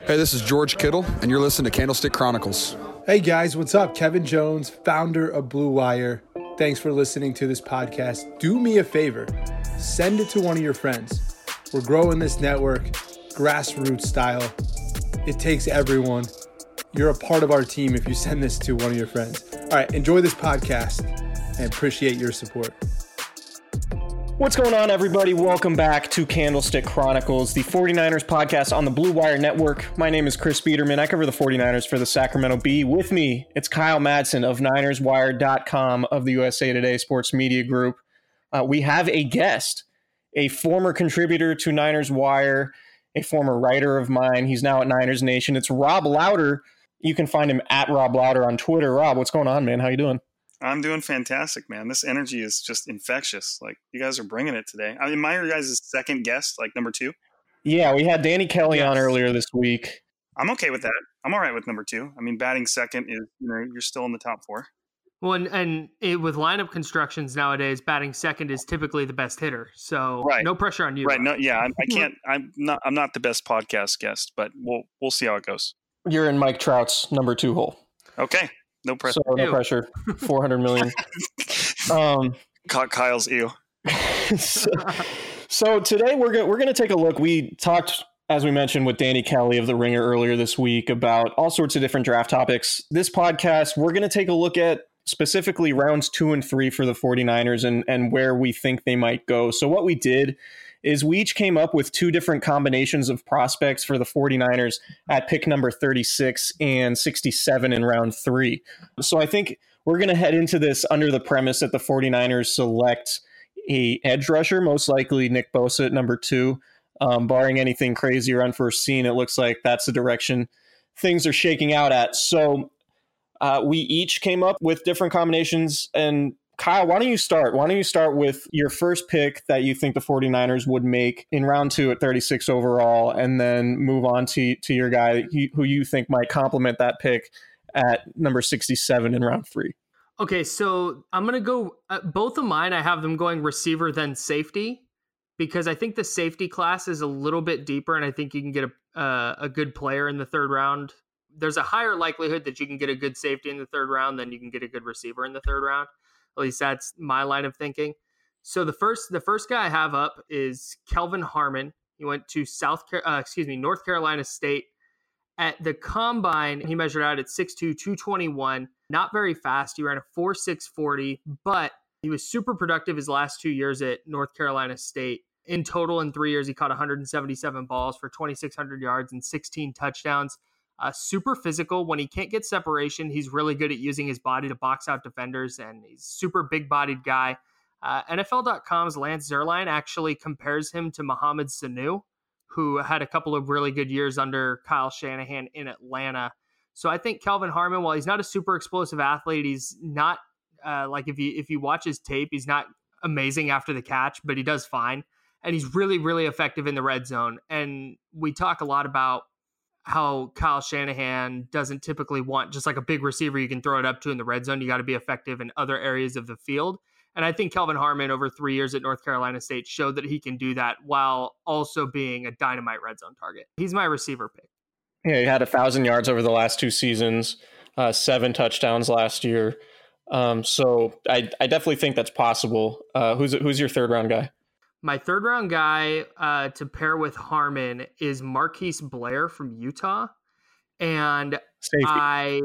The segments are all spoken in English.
Hey, this is George Kittle, and you're listening to Candlestick Chronicles. Hey guys, what's up? Kevin Jones, founder of Blue Wire. Thanks for listening to this podcast. Do me a favor, send it to one of your friends. We're growing this network, grassroots style. It takes everyone. You're a part of our team if you send this to one of your friends. All right, enjoy this podcast and appreciate your support. What's going on, everybody? Welcome back to Candlestick Chronicles, the 49ers podcast on the Blue Wire Network. My name is Chris Biderman. I cover the 49ers for the Sacramento Bee. With me, it's Kyle Madson of NinersWire.com of the USA Today Sports Media Group. Uh, we have a guest, a former contributor to Niners Wire, a former writer of mine. He's now at Niners Nation. It's Rob Lowder. You can find him at Rob Lowder on Twitter. Rob, what's going on, man? How you doing? I'm doing fantastic, man. This energy is just infectious. Like you guys are bringing it today. I mean, my guys' second guest, like number two. Yeah, we had Danny Kelly yes. on earlier this week. I'm okay with that. I'm all right with number two. I mean, batting second is you know you're still in the top four. Well, and, and it, with lineup constructions nowadays, batting second is typically the best hitter. So right. no pressure on you. Right. No. Yeah. I, I can't. I'm not. I'm not the best podcast guest, but we'll we'll see how it goes. You're in Mike Trout's number two hole. Okay. No pressure. So, no pressure. Four hundred million. um, Caught Kyle's ew. so, so today we're gonna we're gonna take a look. We talked as we mentioned with Danny Kelly of The Ringer earlier this week about all sorts of different draft topics. This podcast, we're going to take a look at specifically rounds two and three for the 49ers and, and where we think they might go. So, what we did is we each came up with two different combinations of prospects for the 49ers at pick number 36 and 67 in round three. So I think we're going to head into this under the premise that the 49ers select a edge rusher, most likely Nick Bosa at number two. Um, barring anything crazy or unforeseen, it looks like that's the direction things are shaking out at. So uh, we each came up with different combinations and Kyle, why don't you start? Why don't you start with your first pick that you think the 49ers would make in round two at 36 overall, and then move on to, to your guy who you think might complement that pick at number 67 in round three? Okay, so I'm going to go, uh, both of mine, I have them going receiver, then safety, because I think the safety class is a little bit deeper, and I think you can get a, uh, a good player in the third round. There's a higher likelihood that you can get a good safety in the third round than you can get a good receiver in the third round. At least that's my line of thinking. So the first the first guy I have up is Kelvin Harmon. He went to South uh, excuse me North Carolina State. At the combine, he measured out at 6'2", 221. Not very fast. He ran a 4.640, but he was super productive his last two years at North Carolina State. In total, in three years, he caught 177 balls for 2,600 yards and 16 touchdowns. Uh, super physical. When he can't get separation, he's really good at using his body to box out defenders, and he's super big bodied guy. Uh, NFL.com's Lance Zierlein actually compares him to Mohamed Sanu, who had a couple of really good years under Kyle Shanahan in Atlanta. So I think Kelvin Harmon, while he's not a super explosive athlete, he's not uh, like if you if you watch his tape, he's not amazing after the catch, but he does fine, and he's really really effective in the red zone. And we talk a lot about how Kyle Shanahan doesn't typically want just like a big receiver you can throw it up to in the red zone. You got to be effective in other areas of the field. And I think Kelvin Harmon over three years at North Carolina State showed that he can do that while also being a dynamite red zone target. He's my receiver pick. Yeah, he had a thousand yards over the last two seasons, uh, seven touchdowns last year. Um, so I, I definitely think that's possible. Uh, who's who's your third round guy? My third round guy uh, to pair with Harmon is Marquise Blair from Utah, and safety. I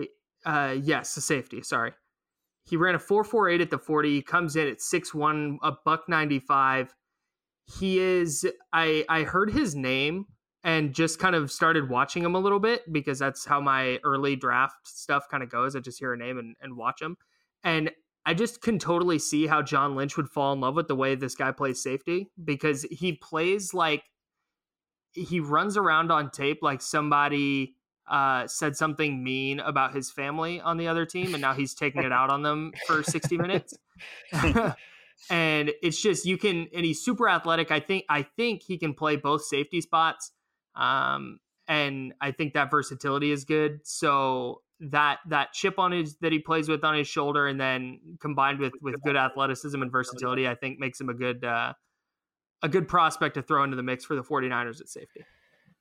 uh, yes, the safety. Sorry, he ran a four four eight at the forty. He comes in at six one, a buck ninety five. He is. I I heard his name and just kind of started watching him a little bit because that's how my early draft stuff kind of goes. I just hear a name and, and watch him. And I just can totally see how John Lynch would fall in love with the way this guy plays safety because he plays like he runs around on tape like somebody uh, said something mean about his family on the other team, and now he's taking it out on them for 60 minutes. and it's just you can, and he's super athletic. I think I think he can play both safety spots, um, and I think that versatility is good. So that that chip on his that he plays with on his shoulder and then combined with with good athleticism and versatility i think makes him a good uh, a good prospect to throw into the mix for the 49ers at safety.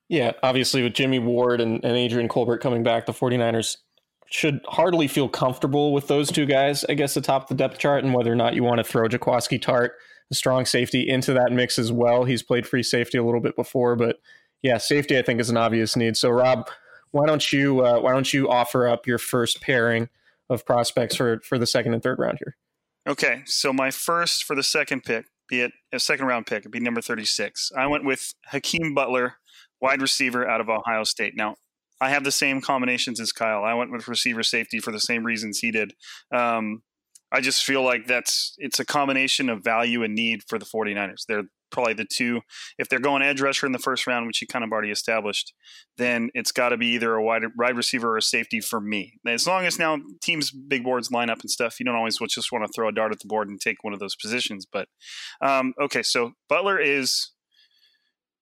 Yeah obviously with jimmy ward and, and adrian colbert coming back the 49ers should hardly feel comfortable with those two guys i guess atop the depth chart and whether or not you want to throw Jaquiski Tartt, a strong safety into that mix as well. He's played free safety a little bit before but yeah safety i think is an obvious need. So rob why don't you uh, why don't you offer up your first pairing of prospects for for the second and third round here? Okay, so my first for the second pick, be it a second round pick, it'd be number thirty six. I went with Hakeem Butler, wide receiver out of Ohio State. Now I have the same combinations as Kyle. I went with receiver safety for the same reasons he did. Um, I just feel like that's it's a combination of value and need for the 49ers. They're probably the two. If they're going edge rusher in the first round, which you kind of already established, then it's got to be either a wide wide receiver or a safety for me. As long as now teams big boards line up and stuff, you don't always just want to throw a dart at the board and take one of those positions. But um, okay, so Butler is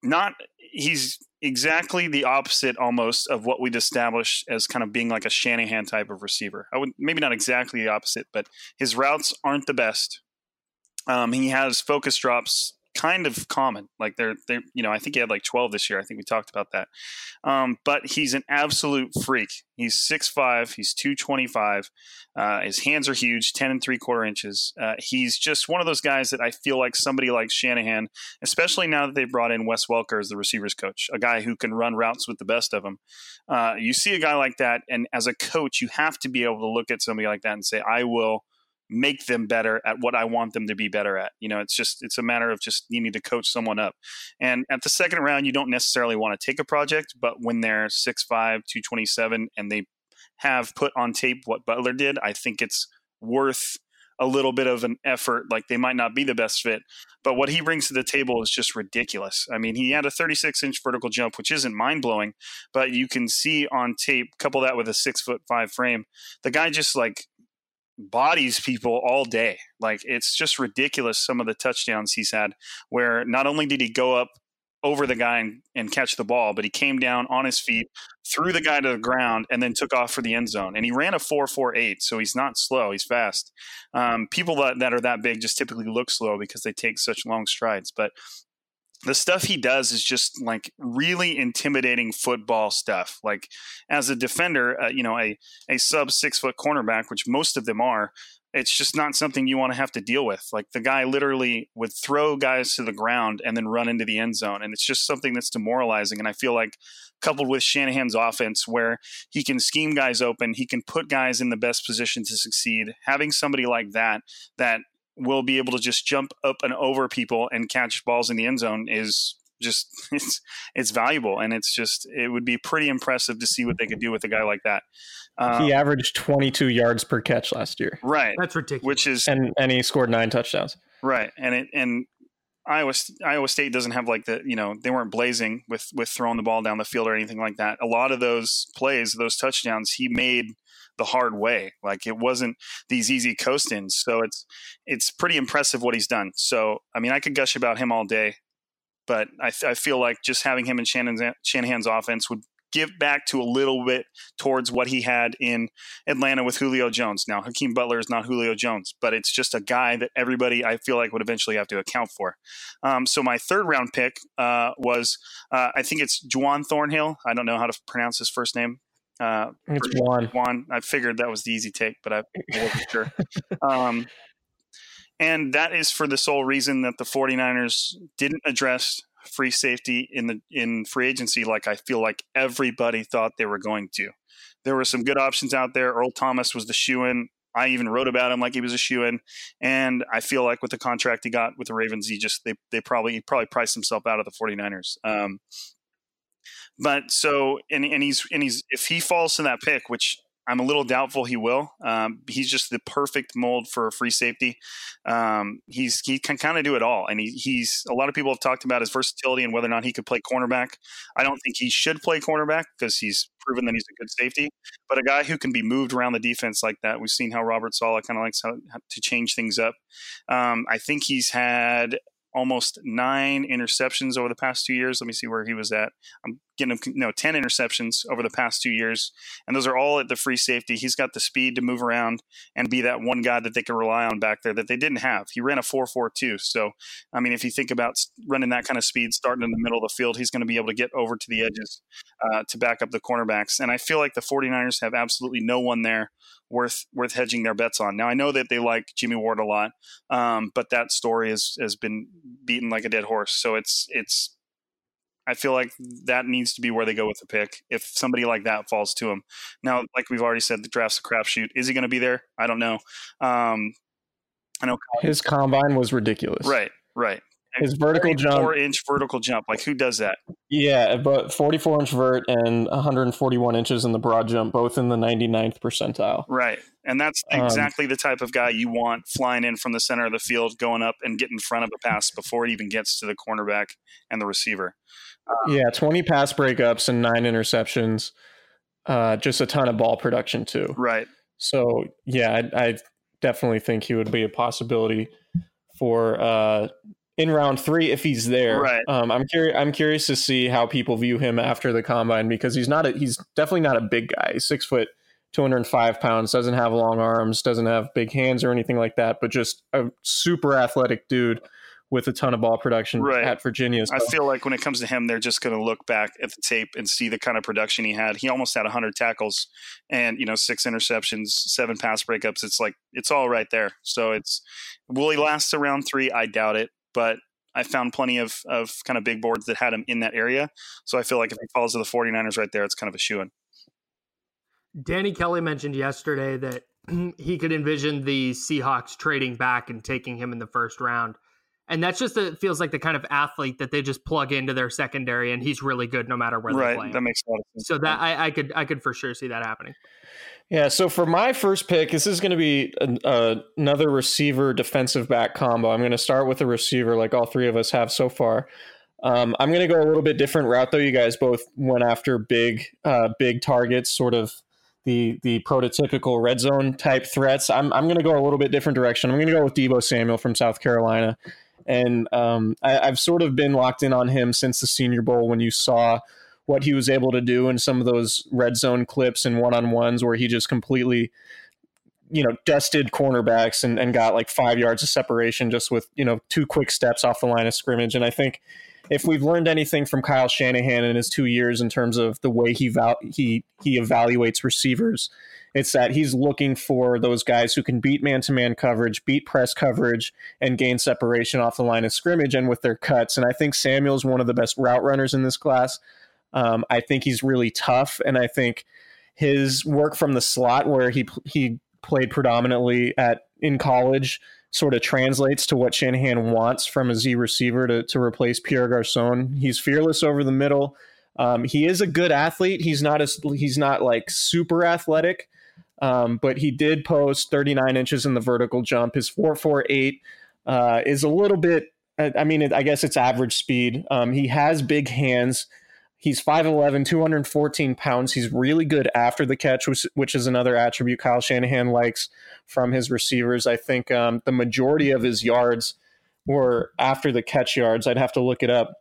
not he's exactly the opposite almost of what we'd established as kind of being like a Shanahan type of receiver. I would maybe not exactly the opposite, but his routes aren't the best. Um, he has focus drops kind of common. Like they're they you know I think he had like 12 this year. I think we talked about that. Um, but he's an absolute freak. He's 6'5", he's 225. Uh, his hands are huge, 10 and three quarter inches. Uh, he's just one of those guys that I feel like somebody like Shanahan, especially now that they've brought in Wes Welker as the receivers coach, a guy who can run routes with the best of them. Uh, you see a guy like that, and as a coach, you have to be able to look at somebody like that and say, I will – make them better at what I want them to be better at. You know, it's just it's a matter of just needing to coach someone up. And at the second round, you don't necessarily want to take a project, but when they're 6'5, 227 and they have put on tape what Butler did, I think it's worth a little bit of an effort. Like they might not be the best fit, but what he brings to the table is just ridiculous. I mean, he had a 36 inch vertical jump, which isn't mind blowing, but you can see on tape, couple that with a six foot five frame, the guy just like bodies people all day. Like it's just ridiculous some of the touchdowns he's had where not only did he go up over the guy and, and, catch the ball, but he came down on his feet, threw the guy to the ground, and then took off for the end zone. And he ran a 4.48, so he's not slow, he's fast. Um, people that, that are that big just typically look slow because they take such long strides. But the stuff he does is just like really intimidating football stuff. Like as a defender, uh, you know, a a sub six foot cornerback, which most of them are, it's just not something you want to have to deal with. Like the guy literally would throw guys to the ground and then run into the end zone, and it's just something that's demoralizing. And I feel like coupled with Shanahan's offense, where he can scheme guys open, he can put guys in the best position to succeed. Having somebody like that that will be able to just jump up and over people and catch balls in the end zone is just it's it's valuable, and it's just it would be pretty impressive to see what they could do with a guy like that. Um, he averaged 22 yards per catch last year. Right, that's ridiculous. Which is and and he scored nine touchdowns. Right, and it and Iowa Iowa State doesn't have like the you know they weren't blazing with with throwing the ball down the field or anything like that. A lot of those plays, those touchdowns, he made the hard way. Like it wasn't these easy coast ins. So it's it's pretty impressive what he's done. So I mean, I could gush about him all day, but I, I feel like just having him in Shannon's, Shanahan's offense would give back to a little bit towards what he had in Atlanta with Julio Jones. Now, Hakeem Butler is not Julio Jones, but it's just a guy that everybody I feel like would eventually have to account for. Um, so my third round pick uh, was uh, I think it's Juan Thornhill. I don't know how to pronounce his first name. Uh, it's Juan. Juan. I figured that was the easy take, but I wasn't sure. Um, and that is for the sole reason that the 49ers didn't address free safety in the in free agency like I feel like everybody thought they were going to. There were some good options out there. Earl Thomas was the shoe in. I even wrote about him like he was a shoe in, and I feel like with the contract he got with the Ravens, he just they they probably he probably priced himself out of the 49ers. Um, but so and and he's and he's if he falls to that pick, which I'm a little doubtful he will. Um, he's just the perfect mold for a free safety. Um, he's he can kind of do it all, and he, he's a lot of people have talked about his versatility and whether or not he could play cornerback. I don't think he should play cornerback because he's proven that he's a good safety. But a guy who can be moved around the defense like that, we've seen how Robert Saleh kind of likes how, how to change things up. Um, I think he's had almost nine interceptions over the past two years. Let me see where he was at. I'm getting him, you know, 10 interceptions over the past two years. And those are all at the free safety. He's got the speed to move around and be that one guy that they can rely on back there that they didn't have. He ran a 4 4 2. So, I mean, if you think about running that kind of speed, starting in the middle of the field, he's going to be able to get over to the edges uh, to back up the cornerbacks. And I feel like the 49ers have absolutely no one there worth worth hedging their bets on. Now I know that they like Jimmy Ward a lot, um, but that story has has been beaten like a dead horse. So it's it's I feel like that needs to be where they go with the pick if somebody like that falls to him. Now, like we've already said, the draft's a crapshoot. Is he going to be there? I don't know. Um, I know his combine was ridiculous. Right, right. His vertical jump, four inch vertical jump. Like who does that? Yeah, but 44 inch vert and 141 inches in the broad jump, both in the 99th percentile. Right, and that's um, exactly um, the type of guy you want flying in from the center of the field, going up and getting in front of a pass before it even gets to the cornerback and the receiver. Yeah, 20 pass breakups and nine interceptions. Uh, just a ton of ball production too. Right. So yeah, I, I definitely think he would be a possibility for uh, in round three if he's there. Right. Um, I'm curious. I'm curious to see how people view him after the combine because he's not. A, he's definitely not a big guy. He's six foot, 205 pounds. Doesn't have long arms. Doesn't have big hands or anything like that. But just a super athletic dude with a ton of ball production right. at Virginia. So. I feel like when it comes to him, they're just going to look back at the tape and see the kind of production he had. He almost had 100 tackles and you know six interceptions, seven pass breakups. It's like it's all right there. So it's will he last around three? I doubt it but I found plenty of, of kind of big boards that had him in that area. So I feel like if he falls to the 49ers right there, it's kind of a shoe in. Danny Kelly mentioned yesterday that he could envision the Seahawks trading back and taking him in the first round. And that's just a, feels like the kind of athlete that they just plug into their secondary, and he's really good no matter where right, they play. That makes a lot of sense. So that I, I could I could for sure see that happening. Yeah, so for my first pick, this is going to be another receiver defensive back combo. I'm going to start with a receiver like all three of us have so far. Um, I'm going to go a little bit different route though. You guys both went after big, uh, big targets, sort of the the prototypical red zone type threats. I'm I'm going to go a little bit different direction. I'm going to go with Deebo Samuel from South Carolina, and um, I, I've sort of been locked in on him since the Senior Bowl when you saw what he was able to do in some of those red zone clips and one on ones where he just completely, you know, dusted cornerbacks and, and got like five yards of separation just with, you know, two quick steps off the line of scrimmage. And I think if we've learned anything from Kyle Shanahan in his two years in terms of the way he val- he he evaluates receivers, it's that he's looking for those guys who can beat man to man coverage, beat press coverage, and gain separation off the line of scrimmage and with their cuts. And I think Samuel's one of the best route runners in this class. Um, I think he's really tough, and I think his work from the slot, where he he played predominantly at in college, sort of translates to what Shanahan wants from a Z receiver to, to replace Pierre Garcon. He's fearless over the middle. Um, he is a good athlete. He's not as he's not like super athletic, um, but he did post 39 inches in the vertical jump. His 448 uh, is a little bit. I mean, I guess it's average speed. Um, he has big hands. He's 5'11, 214 pounds. He's really good after the catch, which, which is another attribute Kyle Shanahan likes from his receivers. I think um, the majority of his yards were after the catch yards. I'd have to look it up.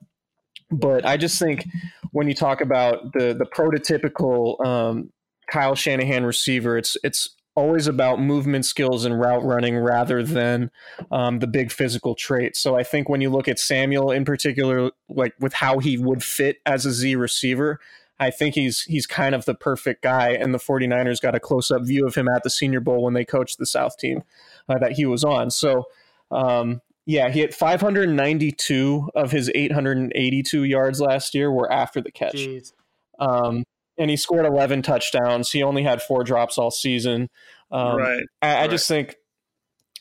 But I just think when you talk about the the prototypical um, Kyle Shanahan receiver, it's it's always about movement skills and route running rather than um, the big physical traits. So I think when you look at Samuel in particular, like with how he would fit as a Z receiver, I think he's he's kind of the perfect guy. And the 49ers got a close up view of him at the Senior Bowl when they coached the South team uh, that he was on. So um, yeah, he had 592 of his 882 yards last year were after the catch. Um, and he scored 11 touchdowns. He only had four drops all season. Um, right. I, I right. just think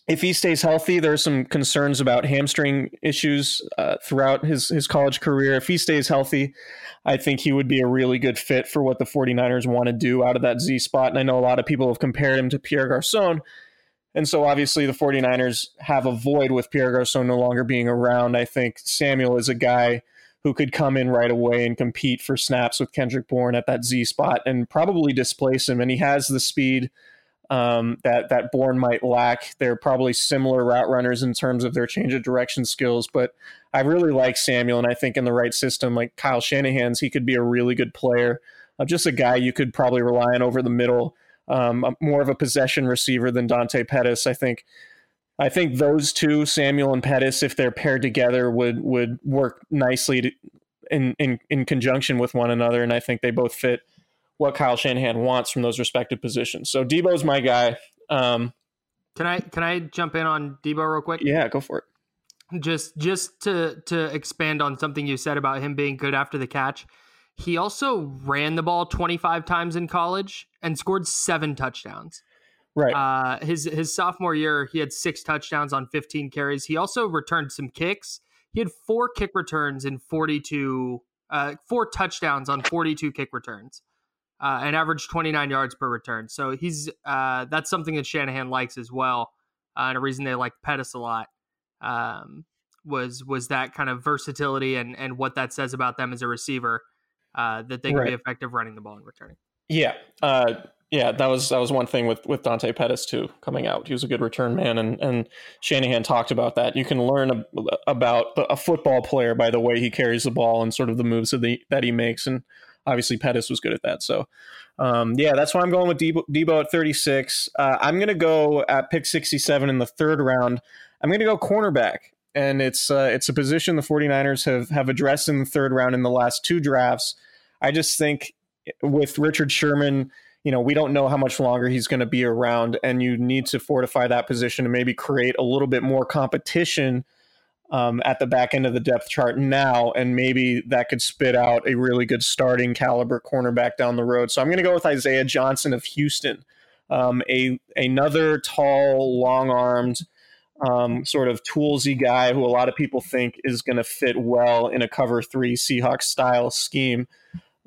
if he stays healthy, there's some concerns about hamstring issues uh, throughout his, his college career. If he stays healthy, I think he would be a really good fit for what the 49ers want to do out of that Z spot. And I know a lot of people have compared him to Pierre Garcon. And so obviously the 49ers have a void with Pierre Garcon no longer being around. I think Samuel is a guy who could come in right away and compete for snaps with Kendrick Bourne at that Z spot and probably displace him. And he has the speed um, that that Bourne might lack. They're probably similar route runners in terms of their change of direction skills, but I really like Samuel, and I think in the right system, like Kyle Shanahan's, he could be a really good player. Uh, just a guy you could probably rely on over the middle um, more of a possession receiver than Dante Pettis. I think. I think those two, Samuel and Pettis, if they're paired together, would would work nicely to, in in in conjunction with one another, and I think they both fit what Kyle Shanahan wants from those respective positions. So Deebo's my guy. Um, can I can I jump in on Deebo real quick? Yeah, go for it. Just just to to expand on something you said about him being good after the catch. He also ran the ball 25 times in college and scored seven touchdowns. Right. Uh, his his sophomore year, he had six touchdowns on 15 carries. He also returned some kicks. He had four kick returns in 42, uh, four touchdowns on 42 kick returns, uh, and averaged 29 yards per return. So he's uh, that's something that Shanahan likes as well, uh, and a reason they like Pettis a lot um, was was that kind of versatility and and what that says about them as a receiver uh, that they can right. be effective running the ball and returning. Yeah, uh, yeah, that was that was one thing with with Dante Pettis too coming out. He was a good return man, and and Shanahan talked about that. You can learn a, about a football player by the way he carries the ball and sort of the moves that, the, that he makes, and obviously Pettis was good at that. So, um, yeah, that's why I'm going with Debo, Deebo at 36. Uh, I'm going to go at pick 67 in the third round. I'm going to go cornerback and it's uh, it's a position the 49ers have have addressed in the third round in the last two drafts. I just think with Richard Sherman, you know, we don't know how much longer he's going to be around, and you need to fortify that position and maybe create a little bit more competition um, at the back end of the depth chart now, and maybe that could spit out a really good starting caliber cornerback down the road. So I'm going to go with Isaiah Johnson of Houston, um, a another tall, long armed um, sort of toolsy guy who a lot of people think is going to fit well in a cover three Seahawks style scheme.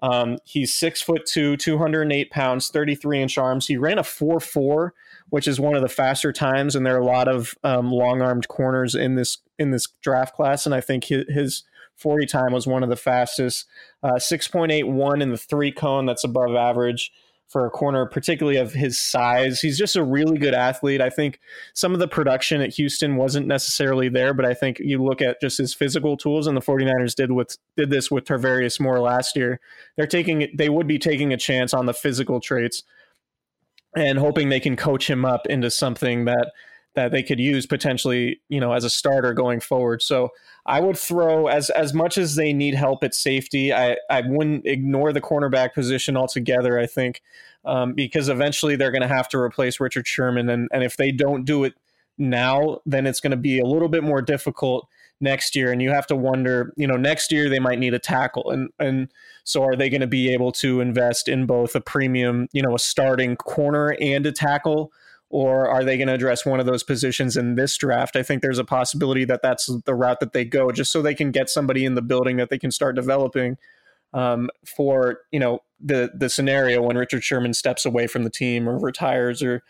Um, he's six foot two, 208 pounds, 33 inch arms. He ran a 4 4, which is one of the faster times. And there are a lot of um, long armed corners in this in this draft class. And I think his, his 40 time was one of the fastest. Uh, 6.81 in the three cone, that's above average for a corner, particularly of his size. He's just a really good athlete. I think some of the production at Houston wasn't necessarily there, but I think you look at just his physical tools, and the 49ers did with did this with Tarvarius Moore last year. They're taking they would be taking a chance on the physical traits and hoping they can coach him up into something that that they could use potentially, you know, as a starter going forward. So I would throw as as much as they need help at safety. I I wouldn't ignore the cornerback position altogether. I think um, because eventually they're going to have to replace Richard Sherman, and and if they don't do it now, then it's going to be a little bit more difficult next year and you have to wonder you know next year they might need a tackle and and so are they going to be able to invest in both a premium you know a starting corner and a tackle or are they going to address one of those positions in this draft? I think there's a possibility that that's the route that they go, just so they can get somebody in the building that they can start developing um, for you know the the scenario when Richard Sherman steps away from the team or retires or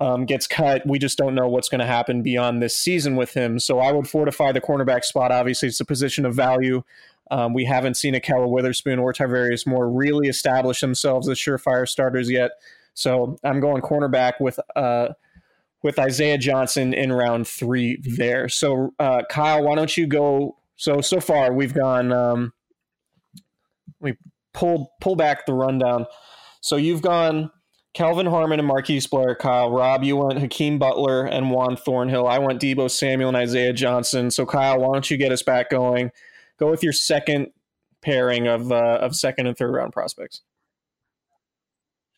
um, gets cut. We just don't know what's going to happen beyond this season with him. So I would fortify the cornerback spot. Obviously, it's a position of value. Um, we haven't seen Ahkello Witherspoon or Tarvarius Moore really establish themselves as surefire starters yet. So I'm going cornerback with uh, with Isaiah Johnson in round three there. So uh, Kyle, why don't you go? So so far we've gone. Um, we pulled pull back the rundown. So you've gone Kelvin Harmon and Marquise Blair, Kyle. Rob, you went Hakeem Butler and Juan Thornhill. I went Deebo Samuel and Isaiah Johnson. So Kyle, why don't you get us back going? Go with your second pairing of uh, of second and third round prospects.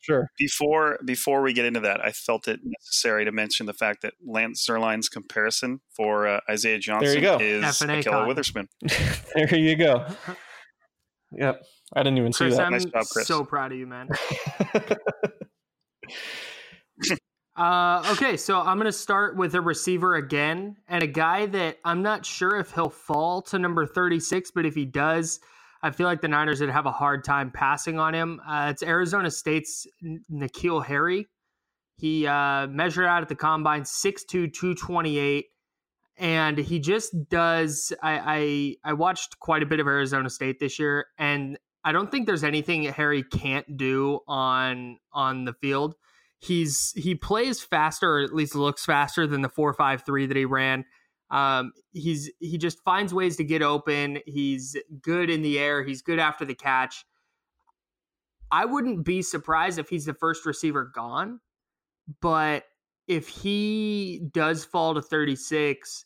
Sure. Before before we get into that, I felt it necessary to mention the fact that Lance Zierlein's comparison for uh, Isaiah Johnson is Ahkello Witherspoon. there you go. Yep. I didn't even Chris, see that. I'm Nice job, Chris. so proud of you, man. Uh, okay, so I'm going to start with a receiver again, and a guy that I'm not sure if he'll fall to number 36, but if he does, I feel like the Niners would have a hard time passing on him. Uh, it's Arizona State's N'Keal Harry. He uh, measured out at the combine 6'2, 228, and he just does. I, I I watched quite a bit of Arizona State this year, and I don't think there's anything Harry can't do on on the field he's he plays faster or at least looks faster than the 453 that he ran um, he's he just finds ways to get open. He's good in the air. He's good after the catch. I wouldn't be surprised if he's the first receiver gone but if he does fall to 36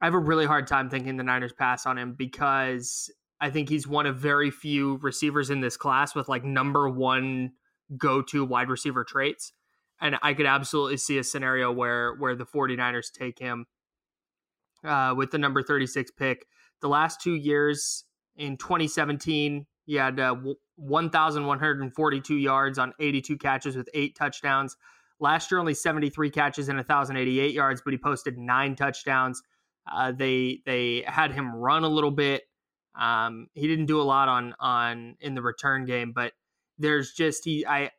i have a really hard time thinking the niners pass on him because i think he's one of very few receivers in this class with like number one go to wide receiver traits. And I could absolutely see a scenario where where the 49ers take him uh, with the number 36 pick. The last two years in 2017, he had uh, 1,142 yards on 82 catches with eight touchdowns. Last year, only 73 catches and 1,088 yards, but he posted nine touchdowns. Uh, they they had him run a little bit. Um, he didn't do a lot on on in the return game, but there's just he I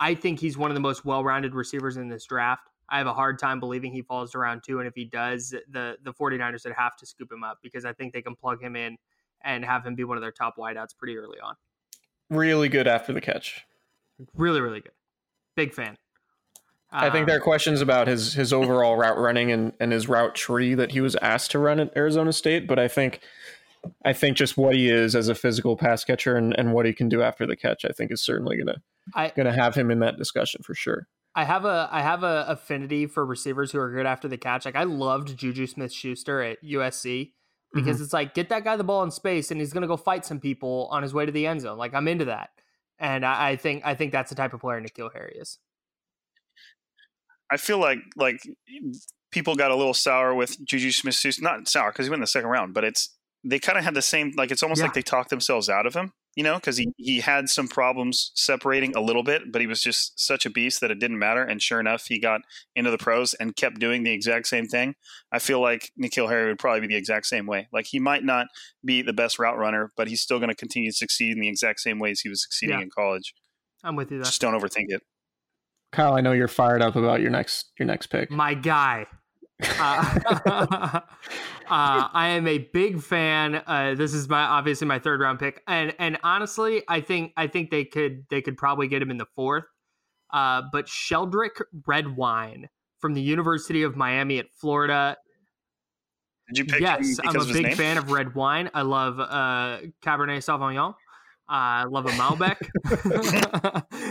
I think he's one of the most well-rounded receivers in this draft. I have a hard time believing he falls to round 2 and if he does the the 49ers would have to scoop him up because I think they can plug him in and have him be one of their top wideouts pretty early on. Really good after the catch. Really really good. Big fan. I think Um, there are questions about his his overall route running and, and his route tree that he was asked to run at Arizona State, but I think I think just what he is as a physical pass catcher and, and what he can do after the catch, I think is certainly gonna I, gonna have him in that discussion for sure. I have a I have a affinity for receivers who are good after the catch. Like I loved Juju Smith Schuster at USC because mm-hmm. it's like get that guy the ball in space and he's gonna go fight some people on his way to the end zone. Like I'm into that. And I, I think I think that's the type of player N'Keal Harry is. I feel like like people got a little sour with Juju Smith Schuster. Not sour because he went in the second round, but it's they kind of had the same. Like it's almost Yeah. like they talked themselves out of him. You know, because he he had some problems separating a little bit, but he was just such a beast that it didn't matter. And sure enough, he got into the pros and kept doing the exact same thing. I feel like N'Keal Harry would probably be the exact same way. Like he might not be the best route runner, but he's still going to continue to succeed in the exact same ways he was succeeding Yeah. in college. I'm with you there. Just don't overthink it. Kyle, I know you're fired up about your next your next pick. My guy. Uh, uh, I am a big fan. Uh, this is my obviously my third round pick, and and honestly, I think I think they could they could probably get him in the fourth. Uh, but Sheldrick Redwine from the University of Miami at Florida. Did you pick Yes, I'm a big name? fan of red wine. I love uh, Cabernet Sauvignon. I love a Malbec.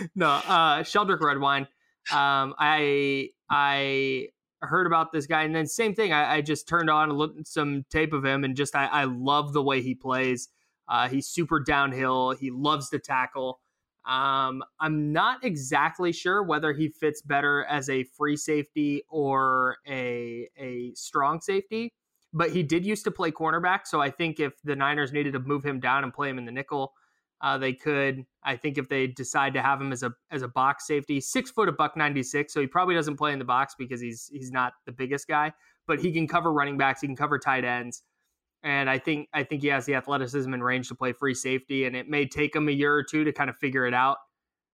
no, uh, Sheldrick red wine. Um, I I heard about this guy, and then same thing. I, I just turned on looked some tape of him, and just I, I love the way he plays. Uh, he's super downhill. He loves to tackle. Um, I'm not exactly sure whether he fits better as a free safety or a a strong safety, but he did used to play cornerback. So I think if the Niners needed to move him down and play him in the nickel, Uh, they could, I think, if they decide to have him as a as a box safety, six foot a buck ninety six, so he probably doesn't play in the box because he's he's not the biggest guy, but he can cover running backs, he can cover tight ends, and I think I think he has the athleticism and range to play free safety, and it may take him a year or two to kind of figure it out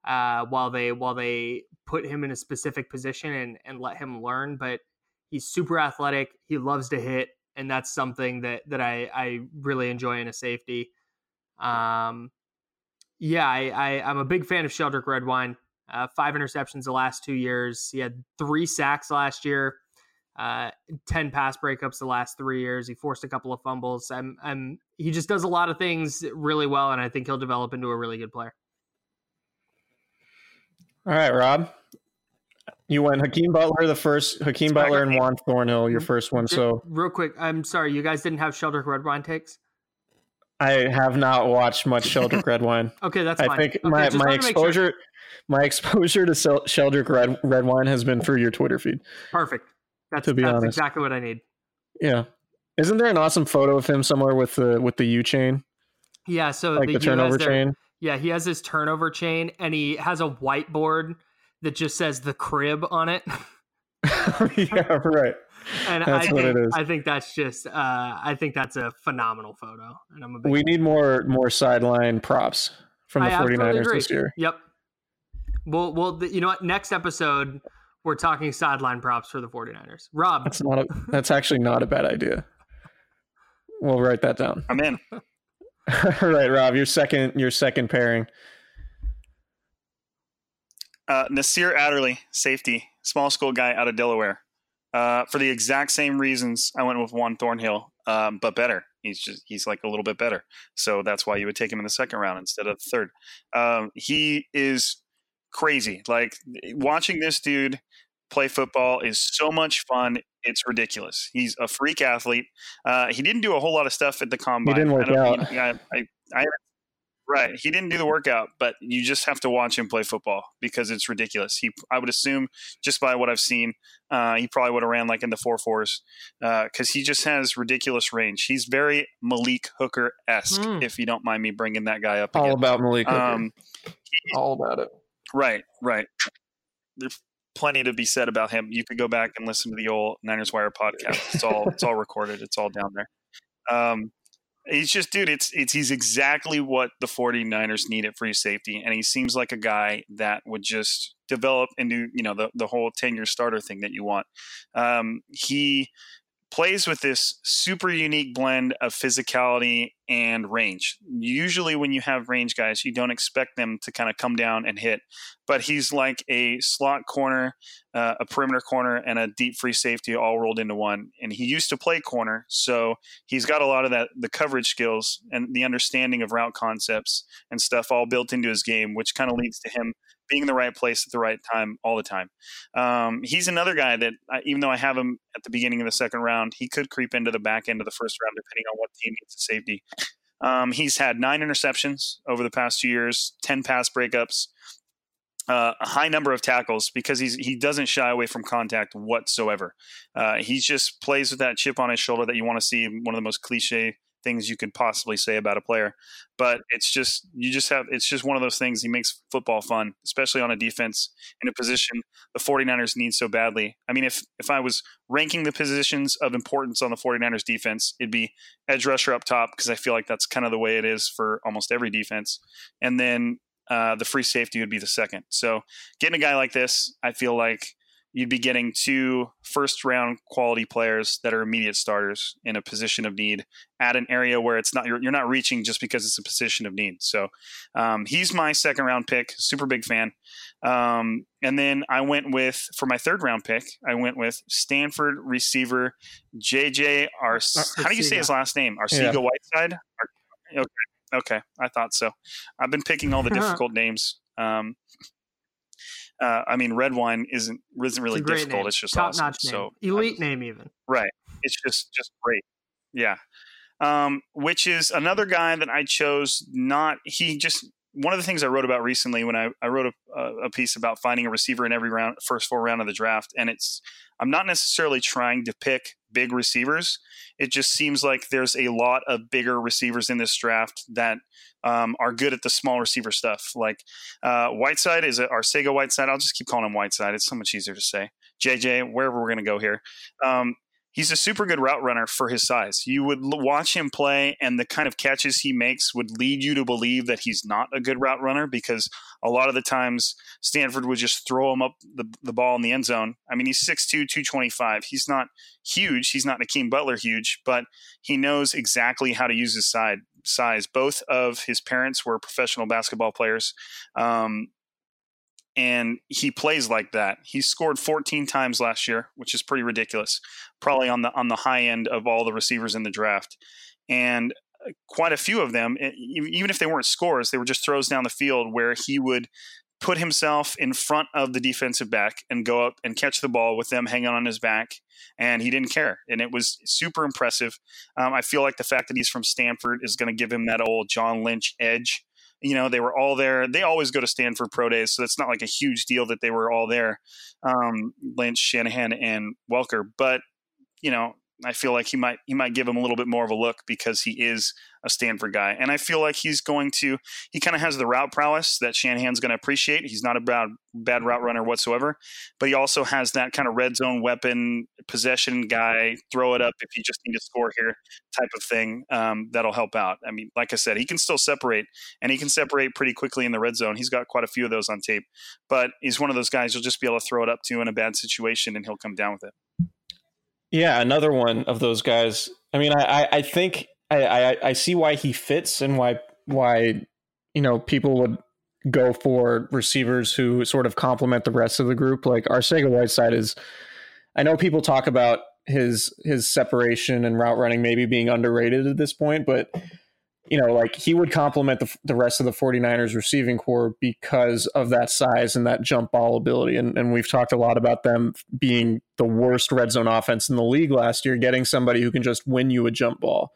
uh, while they while they put him in a specific position and and let him learn, but he's super athletic, he loves to hit, and that's something that that I I really enjoy in a safety. Um, yeah, I, I am a big fan of Sheldrick Redwine. Uh, five interceptions the last two years. He had three sacks last year. Uh, ten pass breakups the last three years. He forced a couple of fumbles. I'm, I'm, he just does a lot of things really well, and I think he'll develop into a really good player. All right, Rob. You went Hakeem Butler, the first Hakeem Butler and Juan Thornhill, your first one. So real quick, I'm sorry, you guys didn't have Sheldrick Redwine takes. I have not watched much Sheldrick Redwine. okay, that's fine. I fine. think okay, my, my exposure sure. my exposure to Sheldrick Red, Redwine has been through your Twitter feed. Perfect. That's to be that's honest. exactly what I need. Yeah. Isn't there an awesome photo of him somewhere with the with the U chain? Yeah, so like the, the turnover their, chain. Yeah, he has his turnover chain and he has a whiteboard that just says the crib on it. yeah, right and that's I what think, it is. I think that's just uh, I think that's a phenomenal photo. And I'm a we fan. need more more sideline props from the I 49ers this year. Yep. Well, well, you know what? Next episode, we're talking sideline props for the 49ers. Rob, that's not a, that's actually not a bad idea. We'll write that down. I'm in. All right, Rob, your second your second pairing. Uh, Nasir Adderley, safety, small school guy out of Delaware. Uh, for the exact same reasons, I went with Juan Thornhill, um, but better. He's just he's like a little bit better, so that's why you would take him in the second round instead of the third. Um, he is crazy. Like watching this dude play football is so much fun. It's ridiculous. He's a freak athlete. Uh, he didn't do a whole lot of stuff at the combine. He didn't work out. I, I, I, Right. He didn't do the workout, but you just have to watch him play football because it's ridiculous. He, I would assume, just by what I've seen, uh, he probably would have ran like in the four fours because uh, he just has ridiculous range. He's very Malik Hooker esque, mm. if you don't mind me bringing that guy up. All again. about Malik Hooker. Um, he, All about it. Right. Right. There's plenty to be said about him. You could go back and listen to the old Niners Wire podcast. It's all it's all recorded. It's all down there. Um, He's just, dude, it's it's he's exactly what the 49ers need at free safety. And he seems like a guy that would just develop into, you know, the, the whole 10 year starter thing that you want. Um, he plays with this super unique blend of physicality and range. Usually, when you have range guys, you don't expect them to kind of come down and hit, but he's like a slot corner, uh, a perimeter corner, and a deep free safety all rolled into one. And he used to play corner, so he's got a lot of that the coverage skills and the understanding of route concepts and stuff all built into his game, which kind of leads to him being in the right place at the right time all the time. Um, he's another guy that, I, even though I have him at the beginning of the second round, he could creep into the back end of the first round depending on what team needs a safety. Um, he's had nine interceptions over the past two years, 10 pass breakups, uh, a high number of tackles because he's he doesn't shy away from contact whatsoever. Uh, he just plays with that chip on his shoulder that you want to see. One of the most cliche things you could possibly say about a player. But it's just you just have it's just one of those things. He makes football fun, especially on a defense in a position the 49ers need so badly. I mean, if if I was ranking the positions of importance on the 49ers defense, it'd be edge rusher up top because I feel like that's kind of the way it is for almost every defense. And then uh, the free safety would be the second. So getting a guy like this, I feel like you'd be getting two first round quality players that are immediate starters in a position of need at an area where it's not you're, you're not reaching just because it's a position of need. So um, he's my second round pick super big fan. Um, and then i went with for my third round pick i went with stanford receiver jj Ar- how do you say his last name? Arcega yeah. whiteside? Ar- okay okay i thought so. I've been picking all the difficult names. Um, uh, I mean, red wine isn't isn't really difficult. Name. It's just top awesome. notch name. So elite name even. Right. It's just just great. Yeah. Um, which is another guy that I chose. Not he just one of the things I wrote about recently when I, I wrote a, a piece about finding a receiver in every round, first four round of the draft, and it's I'm not necessarily trying to pick big receivers. It just seems like there's a lot of bigger receivers in this draft that um, are good at the small receiver stuff. Like uh, Whiteside is it Arcega Whiteside? I'll just keep calling him Whiteside. It's so much easier to say. JJ, wherever we're going to go here. Um, he's a super good route runner for his size. You would watch him play, and the kind of catches he makes would lead you to believe that he's not a good route runner because a lot of the times Stanford would just throw him up the, the ball in the end zone. I mean, he's 6'2, 225. He's not huge. He's not Hakeem Butler huge, but he knows exactly how to use his side size. Both of his parents were professional basketball players. Um, and he plays like that. He scored 14 times last year, which is pretty ridiculous. Probably on the on the high end of all the receivers in the draft. And uh, quite a few of them, even if they weren't scores, they were just throws down the field where he would put himself in front of the defensive back and go up and catch the ball with them hanging on his back. And he didn't care. And it was super impressive. Um, I feel like the fact that he's from Stanford is going to give him that old John Lynch edge you know they were all there. They always go to stanford pro days so it's not like a huge deal that they were all there um, lynch shanahan and welker but you know I feel like he might he might give him a little bit more of a look because he is a Stanford guy, and I feel like he's going to he kind of has the route prowess that Shanahan's going to appreciate. He's not a bad bad route runner whatsoever, but he also has that kind of red zone weapon possession guy, throw it up if you just need to score here type of thing um, that'll help out. I mean, like I said, he can still separate, and he can separate pretty quickly in the red zone. He's got quite a few of those on tape, but he's one of those guys you'll just be able to throw it up to in a bad situation, and he'll come down with it. Yeah, another one of those guys. I mean, I, I think I, I, I see why he fits and why why you know people would go for receivers who sort of complement the rest of the group. Like Arcega Whiteside is. I know people talk about his his separation and route running maybe being underrated at this point, but you know, like he would complement the, the rest of the 49ers receiving corps because of that size and that jump ball ability. And, and we've talked a lot about them being the worst red zone offense in the league last year. Getting somebody who can just win you a jump ball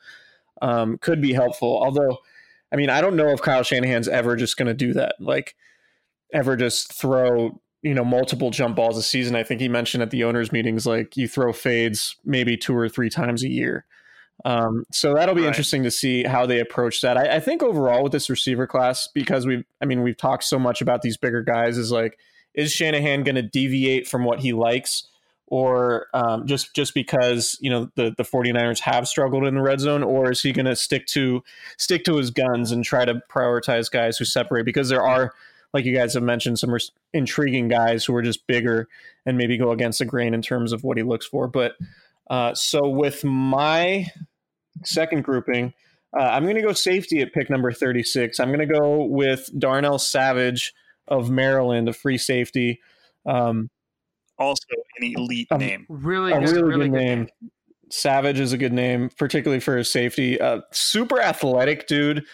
um, could be helpful. Although, I mean, I don't know if Kyle Shanahan's ever just going to do that. Like, ever just throw you know multiple jump balls a season. I think he mentioned at the owners meetings like you throw fades maybe two or three times a year. Um, so that'll be right. interesting to see how they approach that. I, I, think overall with this receiver class, because we've, I mean, we've talked so much about these bigger guys, is like, is Shanahan going to deviate from what he likes? Or um, just just because you know the the 49ers have struggled in the red zone, or is he going to stick to stick to his guns and try to prioritize guys who separate? Because there are, like you guys have mentioned, some res- intriguing guys who are just bigger and maybe go against the grain in terms of what he looks for. But uh, so with my second grouping, uh, I'm going to go safety at pick number 36. I'm going to go with Darnell Savage of Maryland, a free safety. Um, also, an elite um, name. Really, a really, really, good, good name. name. Savage is a good name, particularly for his safety. Uh, super athletic dude,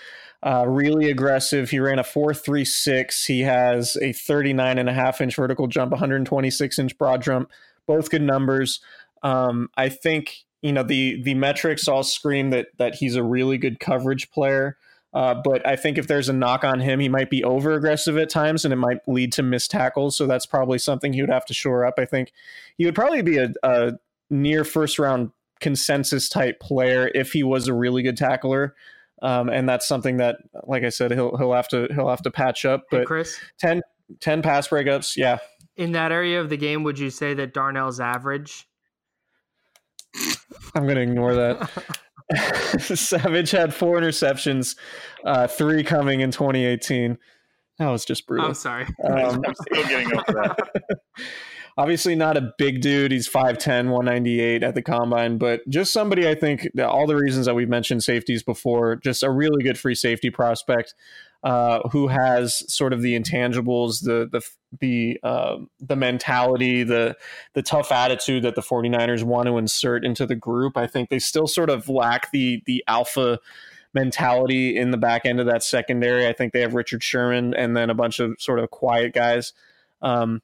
uh, really aggressive. He ran a 4.36. He has a 39 and a half inch vertical jump, 126 inch broad jump. Both good numbers. Um, I think you know the the metrics all scream that that he's a really good coverage player. Uh, but I think if there's a knock on him, he might be over aggressive at times, and it might lead to missed tackles. So that's probably something he would have to shore up. I think he would probably be a, a near first round consensus type player if he was a really good tackler. Um, and that's something that, like I said, he'll he'll have to he'll have to patch up. But hey Chris, 10, 10 pass breakups, yeah. In that area of the game, would you say that Darnell's average I'm going to ignore that. Savage had four interceptions, uh, three coming in 2018. That was just brutal. I'm sorry. Um, I'm still getting over that. Obviously, not a big dude. He's 5'10, 198 at the combine, but just somebody I think all the reasons that we've mentioned safeties before, just a really good free safety prospect uh, who has sort of the intangibles, the the the uh, the mentality, the the tough attitude that the 49ers want to insert into the group. I think they still sort of lack the the alpha mentality in the back end of that secondary. I think they have Richard Sherman and then a bunch of sort of quiet guys. Um,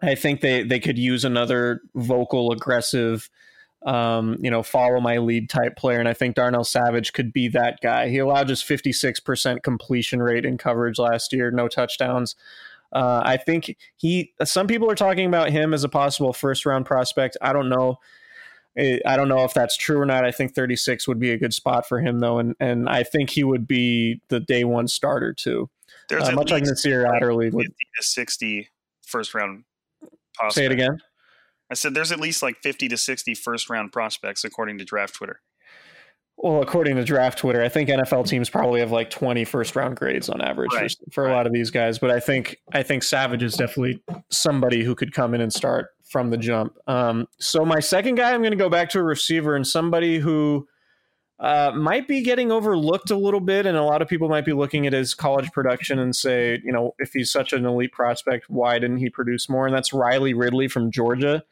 I think they they could use another vocal, aggressive um, you know, follow my lead type player. And I think Darnell Savage could be that guy. He allowed just 56% completion rate in coverage last year, no touchdowns. Uh, I think he. Some people are talking about him as a possible first round prospect. I don't know. I don't know if that's true or not. I think 36 would be a good spot for him though, and and I think he would be the day one starter too. There's uh, much like Nasir Adderley, 50 to 60 first round. Prospect. Say it again. I said there's at least like 50 to 60 first round prospects according to Draft Twitter. Well, according to Draft Twitter, I think NFL teams probably have like 20 first round grades on average right. for, for right. a lot of these guys. But I think I think Savage is definitely somebody who could come in and start from the jump. Um, so my second guy, I'm going to go back to a receiver and somebody who uh, might be getting overlooked a little bit, and a lot of people might be looking at his college production and say, you know, if he's such an elite prospect, why didn't he produce more? And that's Riley Ridley from Georgia.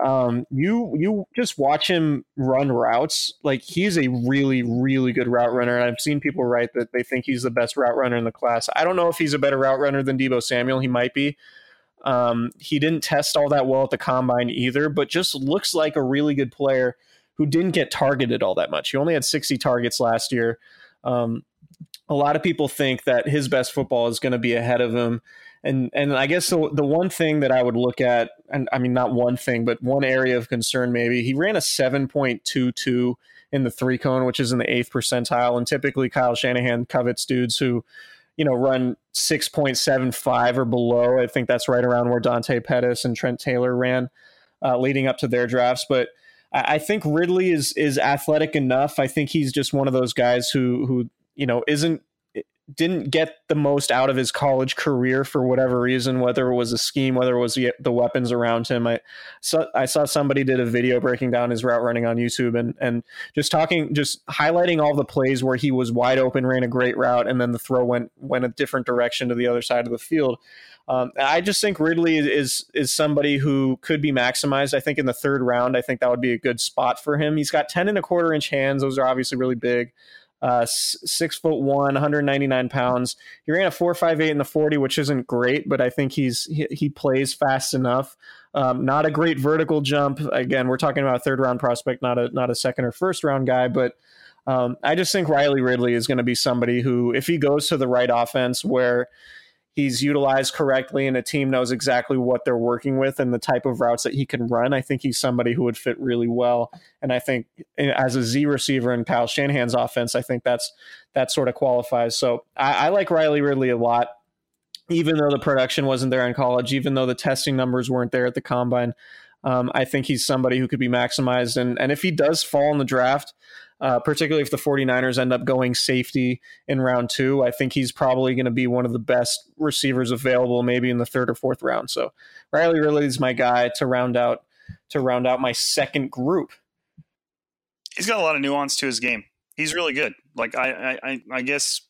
Um, you you just watch him run routes. Like he's a really really good route runner. And I've seen people write that they think he's the best route runner in the class. I don't know if he's a better route runner than Deebo Samuel. He might be. Um, he didn't test all that well at the combine either, but just looks like a really good player who didn't get targeted all that much. He only had 60 targets last year. Um, a lot of people think that his best football is going to be ahead of him and and I guess the, the one thing that I would look at, and I mean not one thing, but one area of concern maybe he ran a seven point two two in the three cone, which is in the eighth percentile, and typically Kyle Shanahan covets dudes who, you know, run six point seven five or below. I think that's right around where Dante Pettis and Trent Taylor ran, uh, leading up to their drafts, but. I think Ridley is is athletic enough. I think he's just one of those guys who who you know isn't didn't get the most out of his college career for whatever reason, whether it was a scheme, whether it was the, the weapons around him. I saw I saw somebody did a video breaking down his route running on YouTube and and just talking, just highlighting all the plays where he was wide open, ran a great route, and then the throw went went a different direction to the other side of the field. Um, I just think Ridley is is somebody who could be maximized. I think in the third round, I think that would be a good spot for him. He's got ten and a quarter inch hands; those are obviously really big uh, six foot one, 199 pounds. He ran a four five eight in the 40, which isn't great, but I think he's he, he plays fast enough. Um, not a great vertical jump. Again, we're talking about a third round prospect, not a not a second or first round guy, but. Um, I just think Riley Ridley is going to be somebody who, if he goes to the right offense where he's utilized correctly and a team knows exactly what they're working with and the type of routes that he can run. I think he's somebody who would fit really well. And I think eh, as a Z receiver in Kyle Shanahan's offense, I think that's that sort of qualifies. So I, I like Riley Ridley a lot. Even though the production wasn't there in college, even though the testing numbers weren't there at the combine, um, I think he's somebody who could be maximized. And and if he does fall in the draft, uh, particularly if the 49ers end up going safety in round two. I think he's probably going to be one of the best receivers available, maybe in the third or fourth round. So Riley really is my guy to round out to round out my second group. He's got a lot of nuance to his game. He's really good. Like I, I, I guess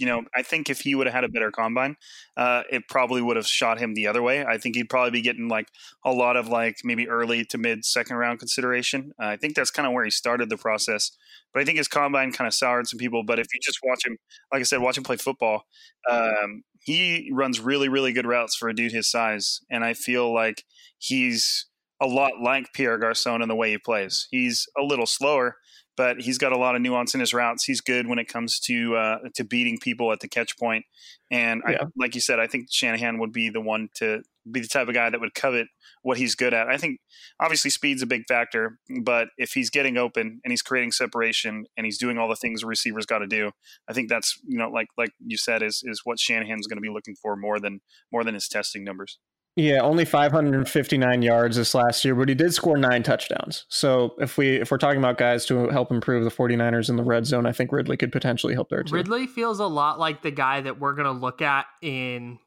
you know, I think if he would have had a better combine, uh, it probably would have shot him the other way. I think he'd probably be getting like a lot of like maybe early to mid second round consideration. Uh, I think that's kind of where he started the process. But I think his combine kind of soured some people. But if you just watch him, like I said, watch him play football, um, he runs really, really good routes for a dude his size. And I feel like he's a lot like Pierre Garcon in the way he plays. He's a little slower, but he's got a lot of nuance in his routes. He's good when it comes to uh, to beating people at the catch point. And yeah. I, like you said, I think Shanahan would be the one to be the type of guy that would covet what he's good at. I think obviously speed's a big factor, but if he's getting open and he's creating separation and he's doing all the things receivers got to do, I think that's you know like like you said is is what Shanahan's going to be looking for more than more than his testing numbers. Yeah, only 559 yards this last year, but he did score nine touchdowns. So if we if we're talking about guys to help improve the 49ers in the red zone, I think Ridley could potentially help there too. Ridley feels a lot like the guy that we're going to look at in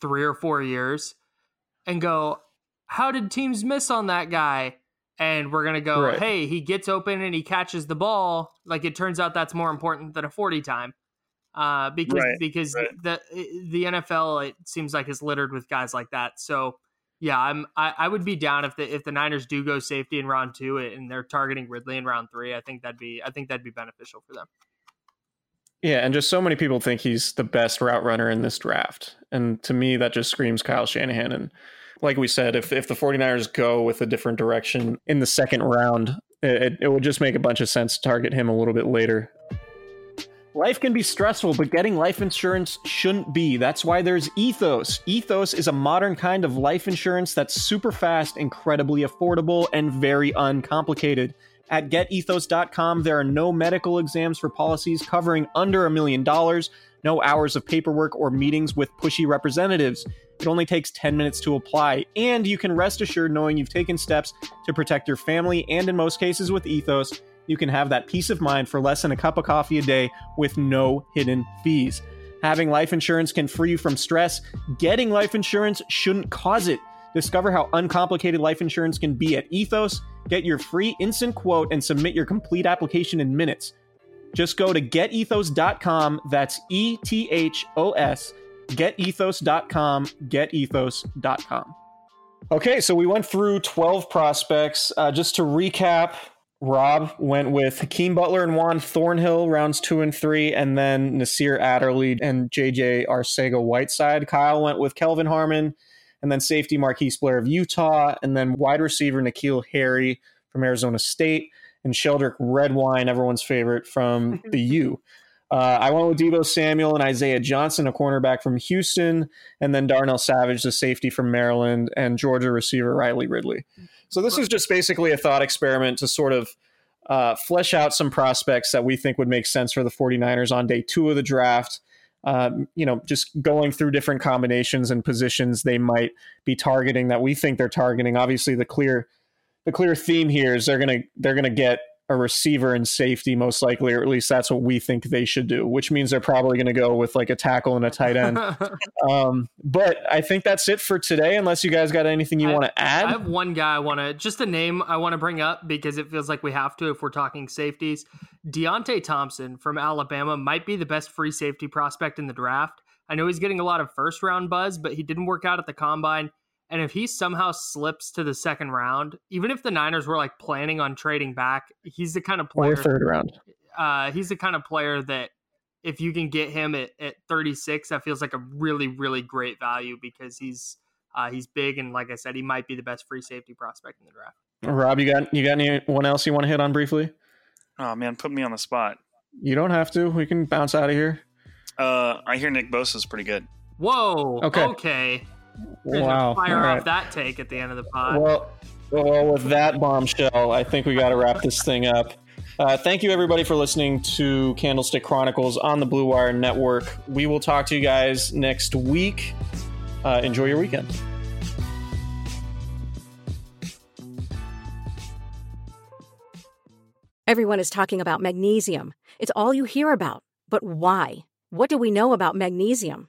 3 or 4 years and go, "How did teams miss on that guy?" And we're going to go, right. "Hey, he gets open and he catches the ball." Like it turns out that's more important than a 40 time uh, because right, because right. the the NFL it seems like is littered with guys like that. So yeah, I'm I, I, would be down if the if the Niners do go safety in round two and they're targeting Ridley in round three. I think that'd be I think that'd be beneficial for them. Yeah, and just so many people think he's the best route runner in this draft, and to me that just screams Kyle Shanahan and like we said, if if the 49ers go with a different direction in the second round, it, it would just make a bunch of sense to target him a little bit later. Life can be stressful, but getting life insurance shouldn't be. That's why there's Ethos. Ethos is a modern kind of life insurance that's super fast, incredibly affordable, and very uncomplicated. At getethos.com, there are no medical exams for policies covering under a million dollars, no hours of paperwork or meetings with pushy representatives. It only takes 10 minutes to apply, and you can rest assured knowing you've taken steps to protect your family, and in most cases with Ethos, you can have that peace of mind for less than a cup of coffee a day with no hidden fees. Having life insurance can free you from stress. Getting life insurance shouldn't cause it. Discover how uncomplicated life insurance can be at Ethos. Get your free instant quote and submit your complete application in minutes. Just go to getethos.com. That's E T H O S. Getethos.com. Getethos.com. Okay, so we went through 12 prospects. Uh, just to recap, Rob went with Hakeem Butler and Juan Thornhill, rounds two and three, and then Nasir Adderley and JJ Arcega Whiteside. Kyle went with Kelvin Harmon, and then safety Marquise Blair of Utah, and then wide receiver N'Keal Harry from Arizona State, and Sheldrick Redwine, everyone's favorite from the U. Uh, I went with Deebo Samuel and Isaiah Johnson, a cornerback from Houston, and then Darnell Savage, the safety from Maryland, and Georgia receiver Riley Ridley. So this is just basically a thought experiment to sort of uh, flesh out some prospects that we think would make sense for the 49ers on day two of the draft. Um, you know, just going through different combinations and positions they might be targeting that we think they're targeting. Obviously, the clear the clear theme here is they're gonna they're gonna get a receiver and safety most likely, or at least that's what we think they should do, which means they're probably going to go with like a tackle and a tight end. um, but I think that's it for today, unless you guys got anything you want to add. I have one guy I want to, just a name I want to bring up because it feels like we have to if we're talking safeties. Deionte Thompson from Alabama might be the best free safety prospect in the draft. I know he's getting a lot of first round buzz, but he didn't work out at the combine. And if he somehow slips to the second round, even if the Niners were like planning on trading back, he's the kind of player. Or third round. Uh, he's the kind of player that if you can get him at, at 36, that feels like a really, really great value because he's uh, he's big and like I said, he might be the best free safety prospect in the draft. Rob, you got you got anyone else you want to hit on briefly? Oh man, put me on the spot. You don't have to. We can bounce out of here. Uh, I hear Nick Bosa is pretty good. Whoa. Okay. Okay. Wow. Fire All off right. that take at the end of the pod. Well, well, with that bombshell, I think we got to wrap this thing up. Uh, thank you, everybody, for listening to Candlestick Chronicles on the Blue Wire Network. We will talk to you guys next week. Uh, enjoy your weekend. Everyone is talking about magnesium. It's all you hear about. But why? What do we know about magnesium?